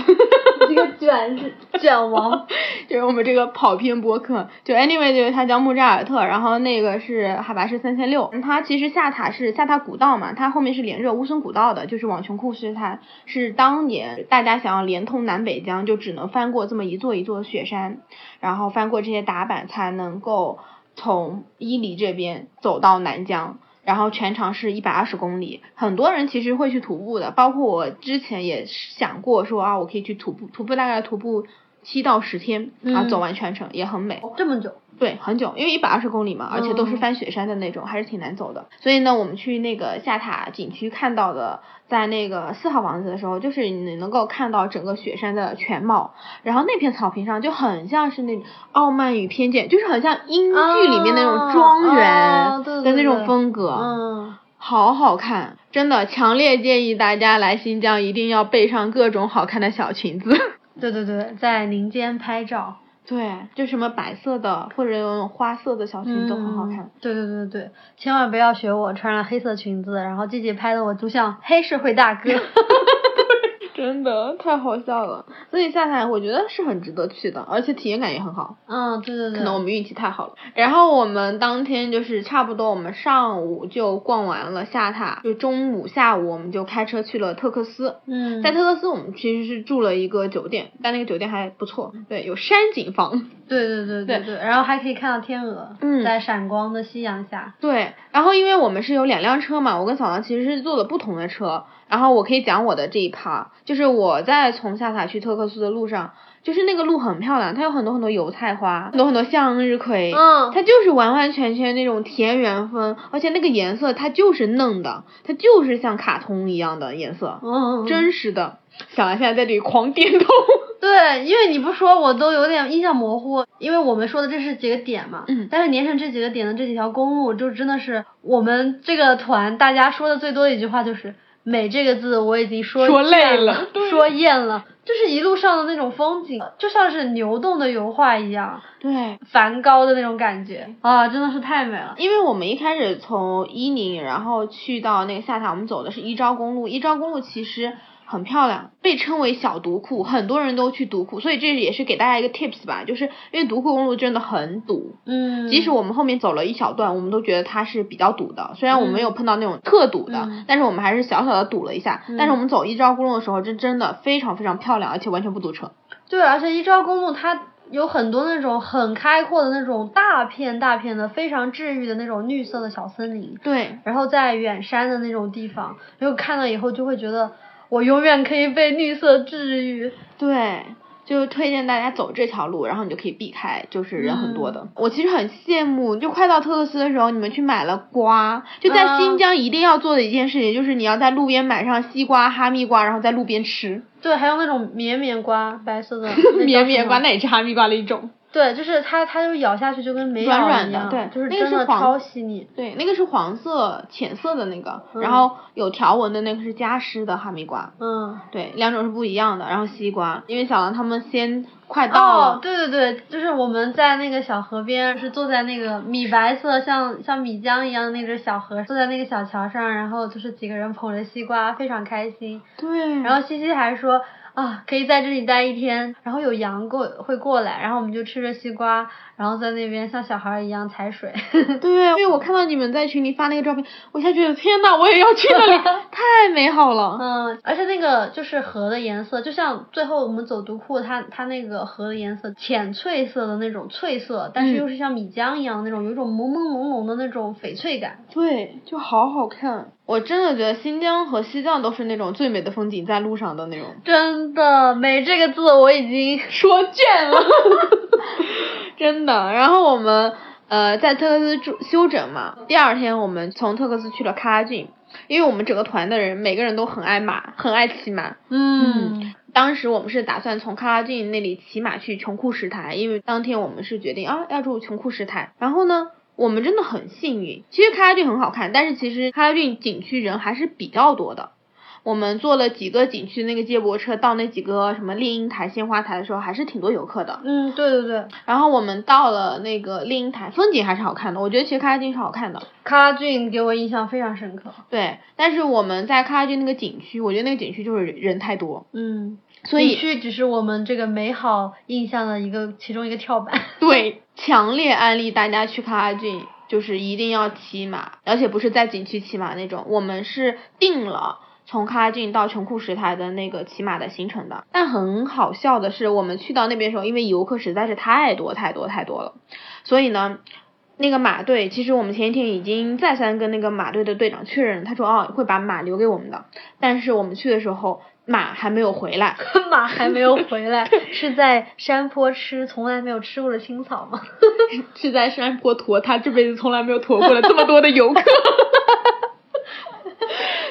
这个卷是卷王，就是我们这个跑偏播客。就 anyway，就是他叫莫扎尔特，然后那个是海拔是三千六。它其实下塔是下塔古道嘛，它后面是连着乌孙古道的，就是往琼库什塔是当年大家想要连通南北疆，就只能翻过这么一座一座雪山，然后翻过这些打板才能够从伊犁这边走到南疆。然后全长是一百二十公里，很多人其实会去徒步的，包括我之前也想过说啊，我可以去徒步，徒步大概徒步七到十天，然后走完全程也很美。这么久？对，很久，因为一百二十公里嘛，而且都是翻雪山的那种，还是挺难走的。所以呢，我们去那个下塔景区看到的，在那个四号房子的时候，就是你能够看到整个雪山的全貌，然后那片草坪上就很像是那《傲慢与偏见》，就是很像英剧里面那种庄园的那种风格，嗯，好好看，真的，强烈建议大家来新疆一定要备上各种好看的小裙子。对对对，在林间拍照。对，就什么白色的或者有种花色的小裙子都很好看。对对对对，千万不要学我穿了黑色裙子，然后季季拍的我就像黑社会大哥。真的太好笑了，所以下塔我觉得是很值得去的，而且体验感也很好。嗯，对对对。可能我们运气太好了。然后我们当天就是差不多，我们上午就逛完了下塔，就中午下午我们就开车去了特克斯。嗯。在特克斯我们其实是住了一个酒店，但那个酒店还不错，对，有山景房。对对对对对。然后还可以看到天鹅。嗯。在闪光的夕阳下。对，然后因为我们是有两辆车嘛，我跟嫂嫂其实是坐的不同的车。然后我可以讲我的这一趴，就是我在从下塔去特克苏的路上，就是那个路很漂亮，它有很多很多油菜花，很多很多向日葵，嗯，它就是完完全全那种田园风，而且那个颜色它就是嫩的，它就是像卡通一样的颜色，嗯，真实的。小兰现在在这里狂点头。对，因为你不说我都有点印象模糊，因为我们说的这是几个点嘛，嗯但是连上这几个点的这几条公路，就真的是我们这个团大家说的最多的一句话就是“美”这个字我已经说说累了说厌了，就是一路上的那种风景，就像是流动的油画一样，对，梵高的那种感觉啊，真的是太美了。因为我们一开始从伊宁，然后去到那个下塔，我们走的是一昭公路。一昭公路其实很漂亮，被称为小独库，很多人都去独库，所以这也是给大家一个 tips 吧，就是因为独库公路真的很堵。嗯，即使我们后面走了一小段，我们都觉得它是比较堵的。虽然我们没有碰到那种特堵的，嗯但是我们还是小小的堵了一下。但是我们走一昭公路的时候，这真的非常非常漂亮，而且完全不堵车。对，而且一昭公路它有很多那种很开阔的那种大片大片的非常治愈的那种绿色的小森林，对，然后在远山的那种地方，然后看了以后就会觉得我永远可以被绿色治愈。对，就推荐大家走这条路，然后你就可以避开就是人很多的。嗯我其实很羡慕，就快到特克斯的时候，你们去买了瓜，就在啊新疆一定要做的一件事情，就是你要在路边买上西瓜、哈密瓜，然后在路边吃。对，还有那种绵绵瓜，白色的 绵绵瓜，那也是哈密瓜的一种。对，就是它，它就咬下去就跟没软咬一样，软的对就是那个是超细腻。对，那个是黄色、浅色的那个，嗯然后有条纹的那个是加湿的哈密瓜。嗯。对，两种是不一样的。然后西瓜，因为小狼他们先快到了，哦，对对对，就是我们在那个小河边，是坐在那个米白色像像米浆一样的那只小河，坐在那个小桥上，然后就是几个人捧着西瓜，非常开心。对，然后西西还说啊，可以在这里待一天，然后有羊过会过来，然后我们就吃着西瓜，然后在那边像小孩儿一样踩水。对，因为我看到你们在群里发那个照片，我现在觉得天呐，我也要去那里，太美好了。嗯，而且那个就是河的颜色，就像最后我们走独库，它它那个河的颜色浅翠色的那种翠色，但是嗯又是像米浆一样那种，有一种朦朦胧胧的那种翡翠感。对，就好好看。我真的觉得新疆和西藏都是那种最美的风景，在路上的那种。真的，美这个字我已经说倦了，真的。然后我们呃在特克斯住休整嘛，第二天我们从特克斯去了喀拉峻，因为我们整个团的人每个人都很爱马，很爱骑马。嗯当时我们是打算从喀拉峻那里骑马去琼库什台，因为当天我们是决定啊要住琼库什台。然后呢，我们真的很幸运，其实喀拉峻很好看，但是其实喀拉峻景区人还是比较多的。我们坐了几个景区那个接驳车到那几个什么猎鹰台、鲜花台的时候，还是挺多游客的。嗯，对对对，然后我们到了那个猎鹰台，风景还是好看的，我觉得其实喀拉峻是好看的。喀拉峻给我印象非常深刻。对，但是我们在喀拉峻那个景区，我觉得那个景区就是人人太多，嗯，所以去只是我们这个美好印象的一个其中一个跳板。对，强烈安利大家去喀拉峻，就是一定要骑马，而且不是在景区骑马那种。我们是定了从喀拉峻到琼库什台的那个骑马的行程的。但很好笑的是，我们去到那边的时候，因为游客实在是太多太多太多了，所以呢。那个马队，其实我们前一天已经再三跟那个马队的队长确认，他说哦会把马留给我们的，但是我们去的时候马还没有回来，马还没有回来，是在山坡吃从来没有吃过的青草吗？是在山坡驮，他这辈子从来没有驮过了这么多的游客。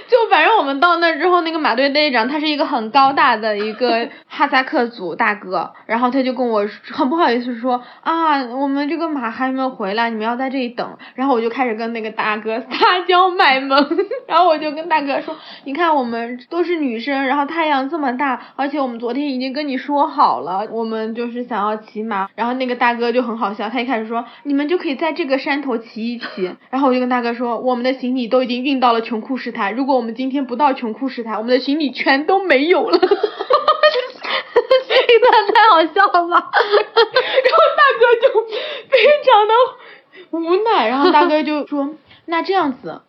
就反正我们到那之后，那个马队队长他是一个很高大的一个哈萨克族大哥，然后他就跟我很不好意思说啊，我们这个马还没有回来，你们要在这里等。然后我就开始跟那个大哥撒娇卖萌，然后我就跟大哥说，你看我们都是女生，然后太阳这么大，而且我们昨天已经跟你说好了，我们就是想要骑马。然后那个大哥就很好笑，他一开始说你们就可以在这个山头骑一骑，然后我就跟大哥说，我们的行李都已经运到了琼库什台，如果我们今天不到琼库什台，我们的行李全都没有了。这一段太好笑了吧？然后大哥就非常的无奈，然后大哥就说：“ 那这样子，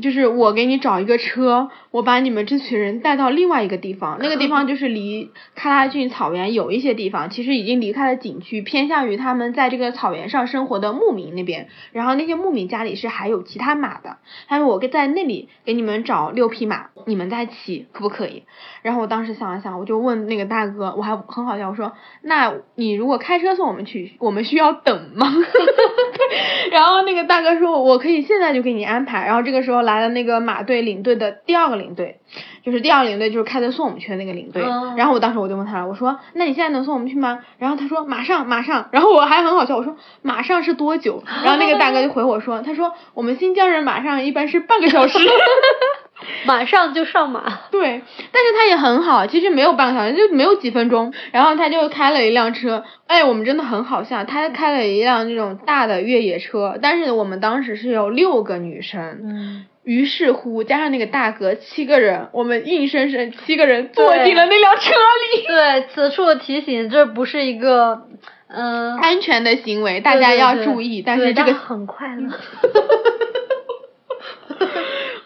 就是我给你找一个车，我把你们这群人带到另外一个地方，那个地方 就是离喀拉峻草原有一些地方，其实已经离开了景区，偏向于他们在这个草原上生活的牧民那边。然后那些牧民家里是还有其他马的，他说我在那里给你们找六匹马，你们再骑可不可以？然后我当时想了想，我就问那个大哥，我还很好笑，我说：那你如果开车送我们去，我们需要等吗？然后那个大哥说，我可以现在就给你安排。然后这个时候来了那个马队领队的第二个领。领队，就是第二个领队就是开车送我们去的那个领队。嗯然后我当时我就问他了，我说那你现在能送我们去吗？然后他说马上马上。然后我还很好笑，我说马上是多久？然后那个大哥就回我说，他说我们新疆人马上一般是半个小时。马上就上马。对，但是他也很好，其实没有半个小时，就没有几分钟，然后他就开了一辆车，哎，我们真的很好笑，他开了一辆那种大的越野车，但是我们当时是有六个女生，嗯，于是乎加上那个大哥七个人，我们硬生生七个人坐进了那辆车里。对，此处提醒，这不是一个，嗯、安全的行为，大家要对对注意，但是这个很快乐。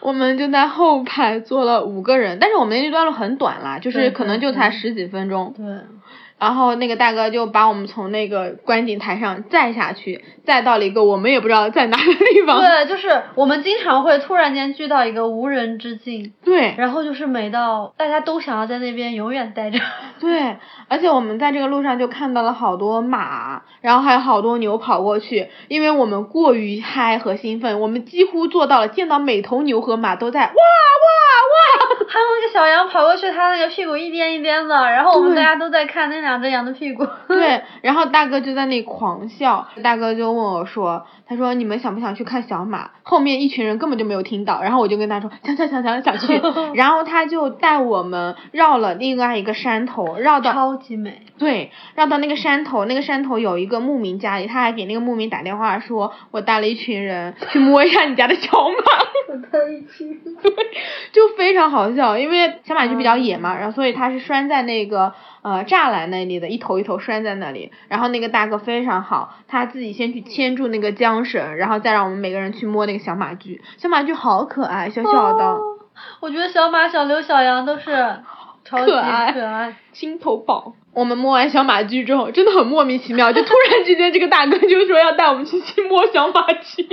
我们就在后排坐了五个人，但是我们那段路很短啦，就是可能就才十几分钟。对，然后那个大哥就把我们从那个观景台上载下去，载到了一个我们也不知道在哪个地方。对，就是我们经常会突然间聚到一个无人之境，对然后就是美到大家都想要在那边永远待着。对，而且我们在这个路上就看到了好多马，然后还有好多牛跑过去，因为我们过于嗨和兴奋，我们几乎做到了见到每头牛和马都在哇哇哇。还有那个小羊跑过去，它那个屁股一颠一颠的，然后我们大家都在看那两只羊的屁股。对，然后大哥就在那里狂笑，大哥就问我说，他说你们想不想去看小马？后面一群人根本就没有听到，然后我就跟他说想想想想想去，然后他就带我们绕了另外一个山头，绕到超级美。对，绕到那个山头，那个山头有一个牧民家里，他还给那个牧民打电话说，我带了一群人去摸一下你家的小马。对，就非常好笑，因为小马就比较野嘛，然后所以他是拴在那个呃栅栏那里的，一头一头拴在那里。然后那个大哥非常好，他自己先去牵住那个缰绳，然后再让我们每个人去摸那个小马驹。小马驹好可爱，小小的，哦我觉得小马、小刘、小羊都是超级可爱可爱。心头宝。我们摸完小马驹之后，真的很莫名其妙，就突然之间这个大哥就说要带我们去去摸小马驹，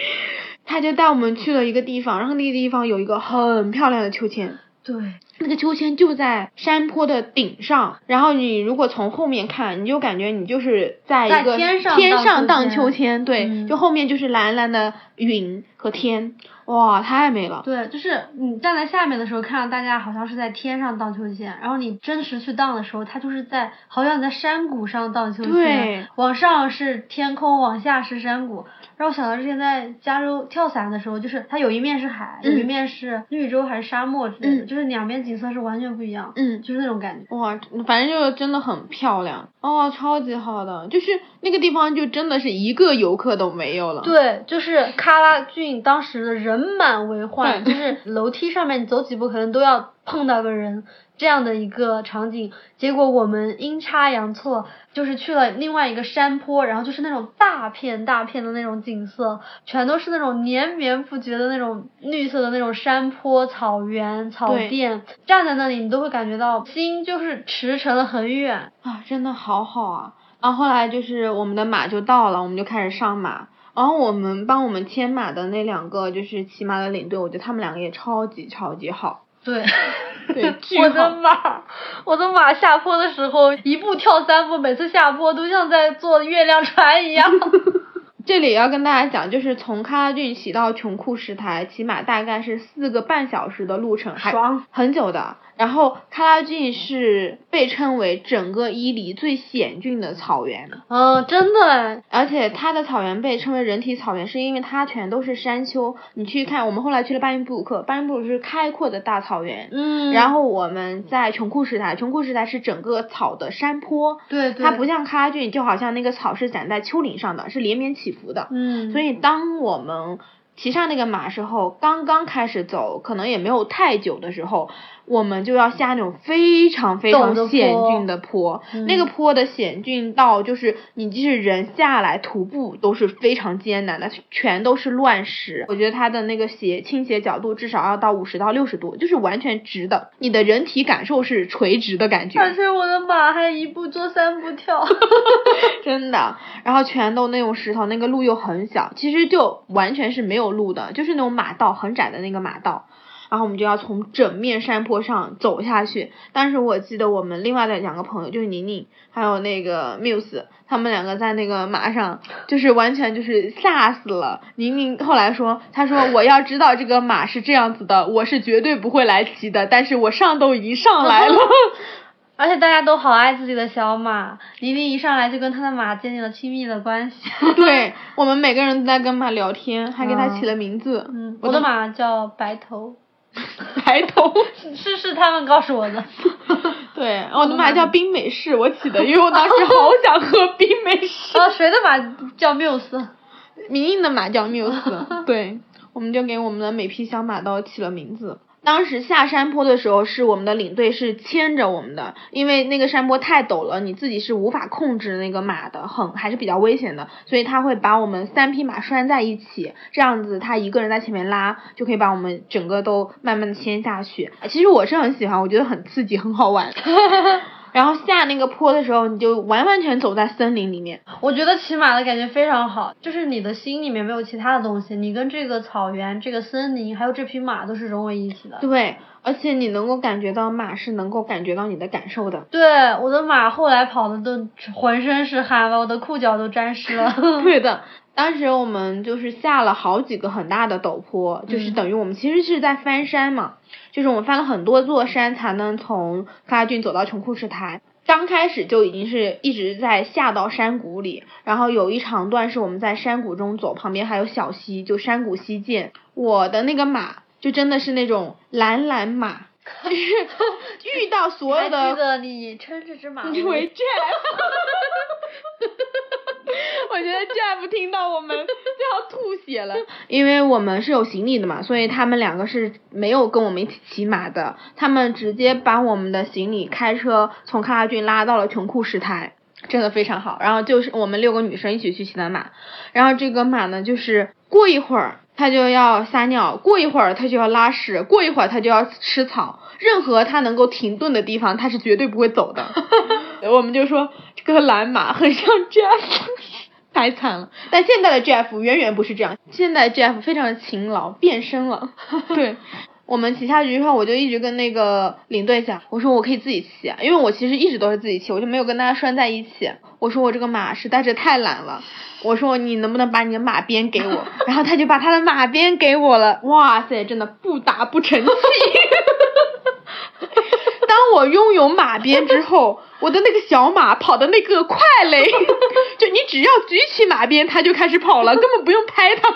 他就带我们去了一个地方，然后那个地方有一个很漂亮的秋千。对，那个秋千就在山坡的顶上，然后你如果从后面看，你就感觉你就是在在一个天上天荡秋上荡千秋千，对，嗯就后面就是蓝蓝的云和天，哇，太美了。对，就是你站在下面的时候，看到大家好像是在天上荡秋千，然后你真实去荡的时候，它就是在好像你在山谷上荡秋千，对往上是天空，往下是山谷。让我想到之前在加州跳伞的时候，就是它有一面是海，有一嗯面是绿洲还是沙漠之类的，嗯就是两边景色是完全不一样，嗯，就是那种感觉。哇，反正就是真的很漂亮哦，超级好的，就是那个地方就真的是一个游客都没有了。对，就是喀拉峻当时的人满为患，就是楼梯上面你走几步可能都要碰到个人这样的一个场景。结果我们阴差阳错，就是去了另外一个山坡，然后就是那种大片大片的那种景色，全都是那种连绵不绝的那种绿色的那种山坡、草原、草甸，站在那里你都会感觉到心就是驰骋了很远。啊，真的好好啊！然后后来就是我们的马就到了，我们就开始上马。然后我们帮我们牵马的那两个就是骑马的领队，我觉得他们两个也超级超级好。对，对 我的马，我的马下坡的时候一步跳三步，每次下坡都像在坐月亮船一样。这里要跟大家讲，就是从喀拉峻骑到琼库什台，起码大概是四个半小时的路程，还很久的。然后喀拉峻是被称为整个伊犁最险峻的草原，嗯，真的哎，而且它的草原被称为人体草原，是因为它全都是山丘。你去看，我们后来去了巴音布鲁克，巴音布鲁克是开阔的大草原。嗯，然后我们在琼库什台，琼库什台是整个草的山坡，对对，它不像喀拉峻，就好像那个草是长在丘陵上的，是连绵起伏的。嗯，所以当我们骑上那个马时候，刚刚开始走，可能也没有太久的时候，我们就要下那种非常非常险峻的坡。嗯那个坡的险峻到，就是你即使人下来徒步都是非常艰难的，全都是乱石。我觉得它的那个斜倾斜角度至少要到五十到六十度，就是完全直的，你的人体感受是垂直的感觉。而且我的马还一步做三步跳。真的，然后全都那种石头，那个路又很小，其实就完全是没有路的，就是那种马道很窄的那个马道。然后我们就要从整面山坡上走下去。当时我记得我们另外的两个朋友，就是宁宁还有那个 Muse，他们两个在那个马上，就是完全就是吓死了。宁宁后来说，他说我要知道这个马是这样子的，我是绝对不会来骑的，但是我上都已经上来了。而且大家都好爱自己的小马，宁宁一上来就跟他的马建立了亲密的关系。对我们每个人都在跟马聊天，还给它起了名字。嗯，我的马叫白头。白头是是他们告诉我的。对，我的马叫冰美式，我起的，因为我当时好想喝冰美式。哦，谁的马叫缪斯？明印的马叫缪斯。对，我们就给我们的每匹小马都起了名字。当时下山坡的时候，是我们的领队是牵着我们的，因为那个山坡太陡了，你自己是无法控制那个马的，很还是比较危险的，所以他会把我们三匹马拴在一起，这样子他一个人在前面拉，就可以把我们整个都慢慢的牵下去。其实我是很喜欢，我觉得很刺激，很好玩。然后下那个坡的时候，你就完完全走在森林里面。我觉得骑马的感觉非常好，就是你的心里面没有其他的东西，你跟这个草原、这个森林还有这匹马都是融为一体的。对，而且你能够感觉到马是能够感觉到你的感受的。对，我的马后来跑的都浑身是汗，了我的裤脚都沾湿了。对的，当时我们就是下了好几个很大的陡坡，就是等于我们其实是在翻山嘛。就是我们翻了很多座山才能从喀拉峻走到琼库什台，刚开始就已经是一直在下到山谷里，然后有一长段是我们在山谷中走，旁边还有小溪，就山谷溪涧。我的那个马就真的是那种蓝蓝马，就是遇到所有的。记得你称这只马 为 Jeff。我觉得 Jeff 听到我们就要吐血了，因为我们是有行李的嘛，所以他们两个是没有跟我们一起骑马的，他们直接把我们的行李开车从喀拉峻拉到了琼库什台，真的非常好。然后就是我们六个女生一起去骑的马，然后这个马呢，就是过一会儿它就要撒尿，过一会儿它就要拉屎，过一会儿它就要吃草，任何它能够停顿的地方，它是绝对不会走的。我们就说这个蓝马很像 Jeff。太惨了，但现在的 Jeff 远远不是这样，现在 Jeff 非常的勤劳，变身了。对，我们骑下去之后，我就一直跟那个领队讲，我说我可以自己骑，因为我其实一直都是自己骑，我就没有跟大家拴在一起。我说我这个马实在是太懒了，我说你能不能把你的马鞭给我？然后他就把他的马鞭给我了，哇塞，真的不打不成器。当我拥有马鞭之后，我的那个小马跑的那个快嘞，就你只要举起马鞭，它就开始跑了，根本不用拍它。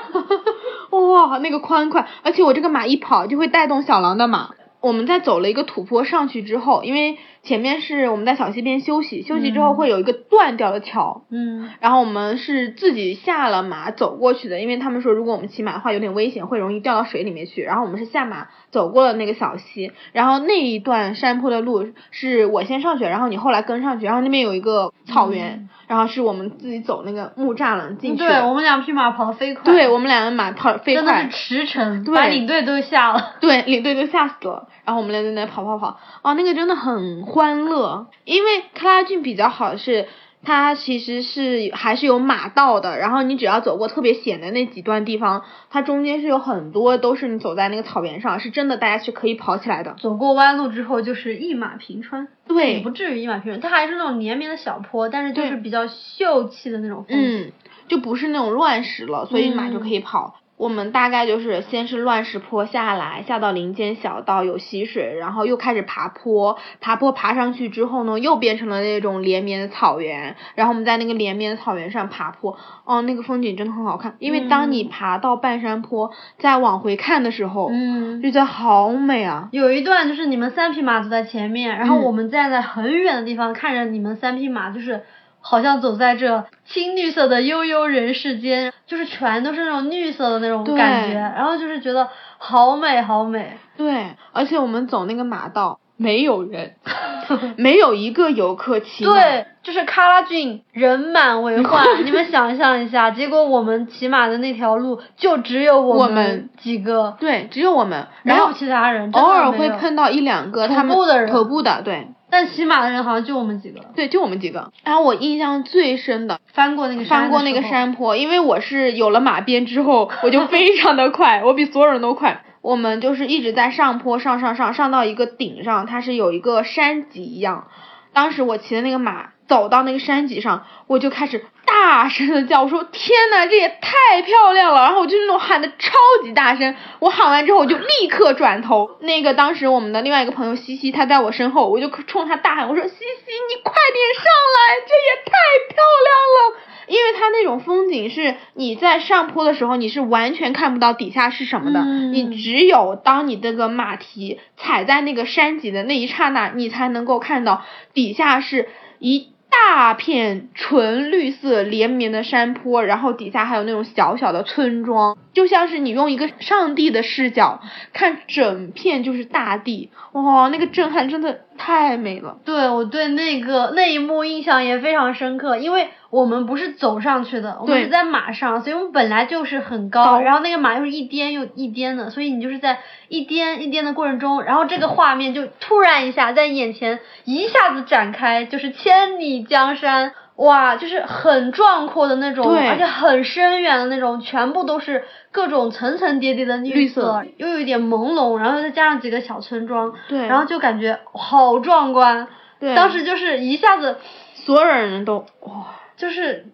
哇，那个欢快，而且我这个马一跑就会带动小狼的马。我们在走了一个土坡上去之后，因为前面是我们在小溪边休息，休息之后会有一个断掉的桥，嗯，然后我们是自己下了马走过去的，因为他们说如果我们骑马的话有点危险，会容易掉到水里面去，然后我们是下马走过了那个小溪，然后那一段山坡的路是我先上去，然后你后来跟上去，然后那边有一个草原。然后是我们自己走那个木栅栏进去。对我们两匹马跑得飞快。对我们两个马跑飞快。真的是驰骋，把领队都吓了。对，领队都吓死了。然后我们俩在那跑跑跑，哦，那个真的很欢乐。因为喀拉峻比较好的是。它其实是还是有马道的，然后你只要走过特别险的那几段地方，它中间是有很多都是你走在那个草原上，是真的大家是可以跑起来的。走过弯路之后就是一马平川，对，不至于一马平川，它还是那种连绵的小坡，但是就是比较秀气的那种风景，嗯，就不是那种乱石了，所以马就可以跑。我们大概就是先是乱石坡下来，下到林间小道有溪水，然后又开始爬坡，爬坡爬上去之后呢，又变成了那种连绵的草原，然后我们在那个连绵的草原上爬坡，哦，那个风景真的很好看，因为当你爬到半山坡再往回看的时候，嗯，就觉得好美啊。有一段就是你们三匹马走在前面，然后我们站在很远的地方看着你们三匹马，就是。好像走在这青绿色的悠悠人世间，就是全都是那种绿色的那种感觉，然后就是觉得好美好美。对，而且我们走那个马道没有人，没有一个游客骑马。对，就是喀拉峻人满为患，你们想象一下，结果我们骑马的那条路就只有我们几个。对，只有我们，没有其他人。偶尔会碰到一两个他们徒步的人。徒步的，对。但骑马的人好像就我们几个，对，就我们几个。然后我印象最深的，翻过那个翻过那个山坡，因为我是有了马鞭之后，我就非常的快，我比所有人都快。我们就是一直在上坡上上上上到一个顶上，它是有一个山脊一样。当时我骑的那个马走到那个山脊上，我就开始大声的叫，我说天呐，这也太漂亮了！然后我就那种喊的超级大声。我喊完之后，我就立刻转头，那个当时我们的另外一个朋友西西，他在我身后，我就冲他大喊，我说西西，你快点上来，这也太漂亮了！因为它那种风景是你在上坡的时候，你是完全看不到底下是什么的，你只有当你这个马蹄踩在那个山脊的那一刹那，你才能够看到底下是一大片纯绿色连绵的山坡，然后底下还有那种小小的村庄，就像是你用一个上帝的视角看整片就是大地，哇，那个震撼真的太美了。对我对那个那一幕印象也非常深刻，因为。我们不是走上去的，我们是在马上，所以我们本来就是很高，然后那个马又是一颠又一颠的，所以你就是在一颠一颠的过程中，然后这个画面就突然一下在眼前一下子展开，就是千里江山，哇，就是很壮阔的那种，而且很深远的那种，全部都是各种层层叠叠的绿色，又有一点朦胧，然后再加上几个小村庄，对，然后就感觉好壮观，对，当时就是一下子所有人都哇。就是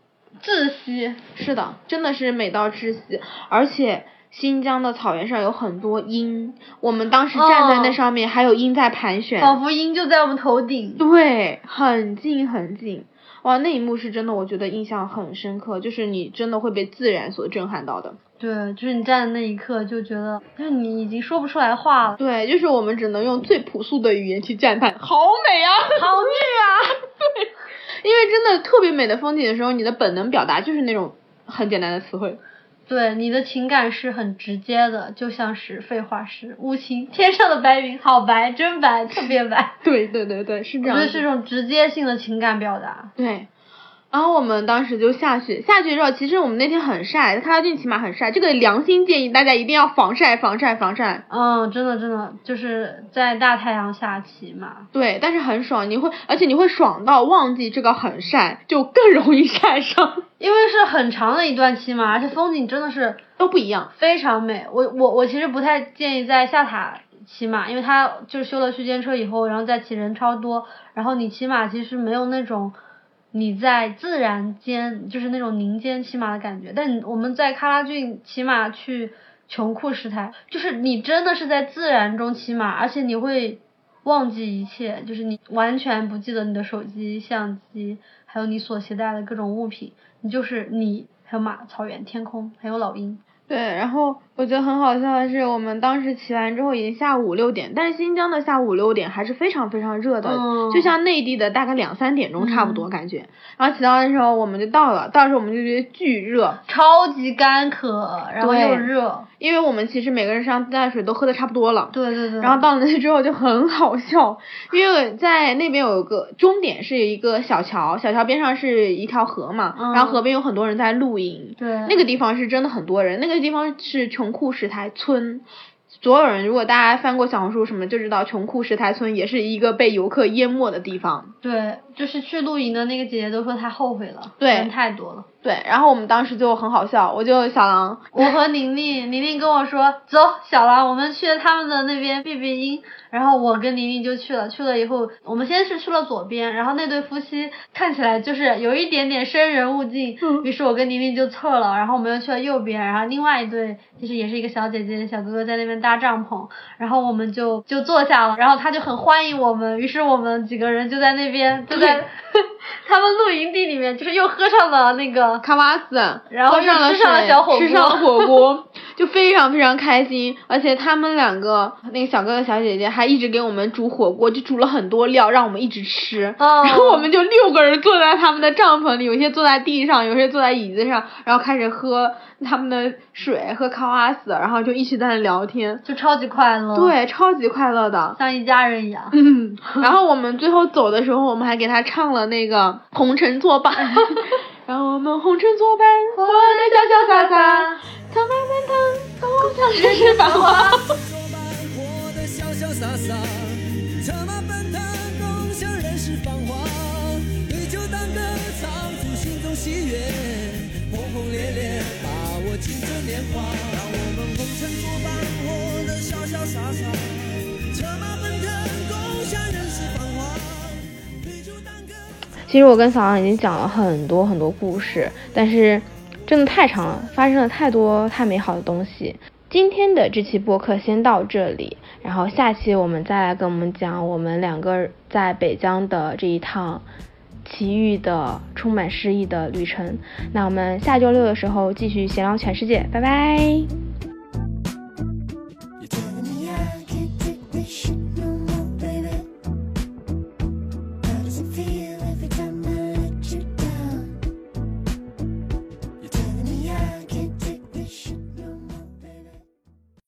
窒息，是的，真的是美到窒息。而且新疆的草原上有很多鹰，我们当时站在那上面，还有鹰在盘旋，仿佛鹰就在我们头顶。对，很近很近，哇，那一幕是真的，我觉得印象很深刻，就是你真的会被自然所震撼到的。对，就是你站的那一刻就觉得，就是你已经说不出来话了。对，就是我们只能用最朴素的语言去赞叹，好美啊，好 虐啊，对。因为真的特别美的风景的时候，你的本能表达就是那种很简单的词汇。对，你的情感是很直接的，就像是废话是乌青。天上的白云好白，真白，特别白。对对对对，是这样。是这种直接性的情感表达。对。然后我们当时就下去，下去之后，其实我们那天很晒，喀拉峻骑马很晒，这个良心建议大家一定要防晒，防晒，防晒。嗯，真的真的，就是在大太阳下骑马。对，但是很爽，你会，而且你会爽到忘记这个很晒，就更容易晒伤。因为是很长的一段骑马，而且风景真的是都不一样，非常美。我我我其实不太建议在下塔骑马，因为它就是修了区间车以后，然后再骑人超多，然后你骑马其实没有那种。你在自然间就是那种林间骑马的感觉，但我们在喀拉峻骑马去穷库什台，就是你真的是在自然中骑马，而且你会忘记一切，就是你完全不记得你的手机、相机，还有你所携带的各种物品，你就是你，还有马、草原、天空，还有老鹰。对，然后我觉得很好笑的是，我们当时骑完之后已经下午五六点，但是新疆的下午五六点还是非常非常热的，就像内地的大概两三点钟差不多感觉。然后骑到的时候我们就到了，到时候我们就觉得巨热，超级干渴，然后又热。因为我们其实每个人身上自来水都喝的差不多了。对对对。然后到了那之后就很好笑，因为在那边有个终点是一个小桥，小桥边上是一条河嘛，然后河边有很多人在露营。对。那个地方是真的很多人，那个地方是穷库石台村。所有人，如果大家翻过小红书什么，就知道穷库石台村也是一个被游客淹没的地方。对，就是去露营的那个姐姐都说她后悔了，人太多了。对，然后我们当时就很好笑，我就小狼，我和宁宁，宁宁跟我说，走，小狼，我们去他们的那边避避阴。然后我跟宁宁就去了，去了以后，我们先是去了左边，然后那对夫妻看起来就是有一点点生人勿近，于是我跟宁宁就撤了，然后我们又去了右边，然后另外一对就是也是一个小姐姐小哥哥在那边搭帐篷，然后我们就就坐下了，然后他就很欢迎我们，于是我们几个人就在那边就在 他们露营地里面，就是又喝上了那个卡瓦斯，然后又吃上了小火锅，吃上了火锅，就非常非常开心，而且他们两个那个小哥哥小姐姐。还一直给我们煮火锅，就煮了很多料，让我们一直吃。然后我们就六个人坐在他们的帐篷里，有些坐在地上，有些坐在椅子上，然后开始喝他们的水，喝卡瓦斯，然后就一起在那聊天，就超级快乐。对，超级快乐的，像一家人一样。嗯。然后我们最后走的时候，我们还给他唱了那个《红尘作伴》，让我们红尘作伴，活得潇潇洒洒，苍茫奔腾，共享人世繁华红尘作伴活得潇潇。洒洒，策马奔腾，共享人世繁华。对酒当歌，唱出心中喜悦，轰轰烈烈，把握青春年华。让我们红尘作伴，活得潇。潇洒洒，其实我跟小杨已经讲了很多很多故事，但是真的太长了，发生了太多太美好的东西。今天的这期播客先到这里，然后下期我们再来跟我们讲我们两个在北疆的这一趟奇遇的、充满诗意的旅程。那我们下周六的时候继续闲聊全世界，拜拜。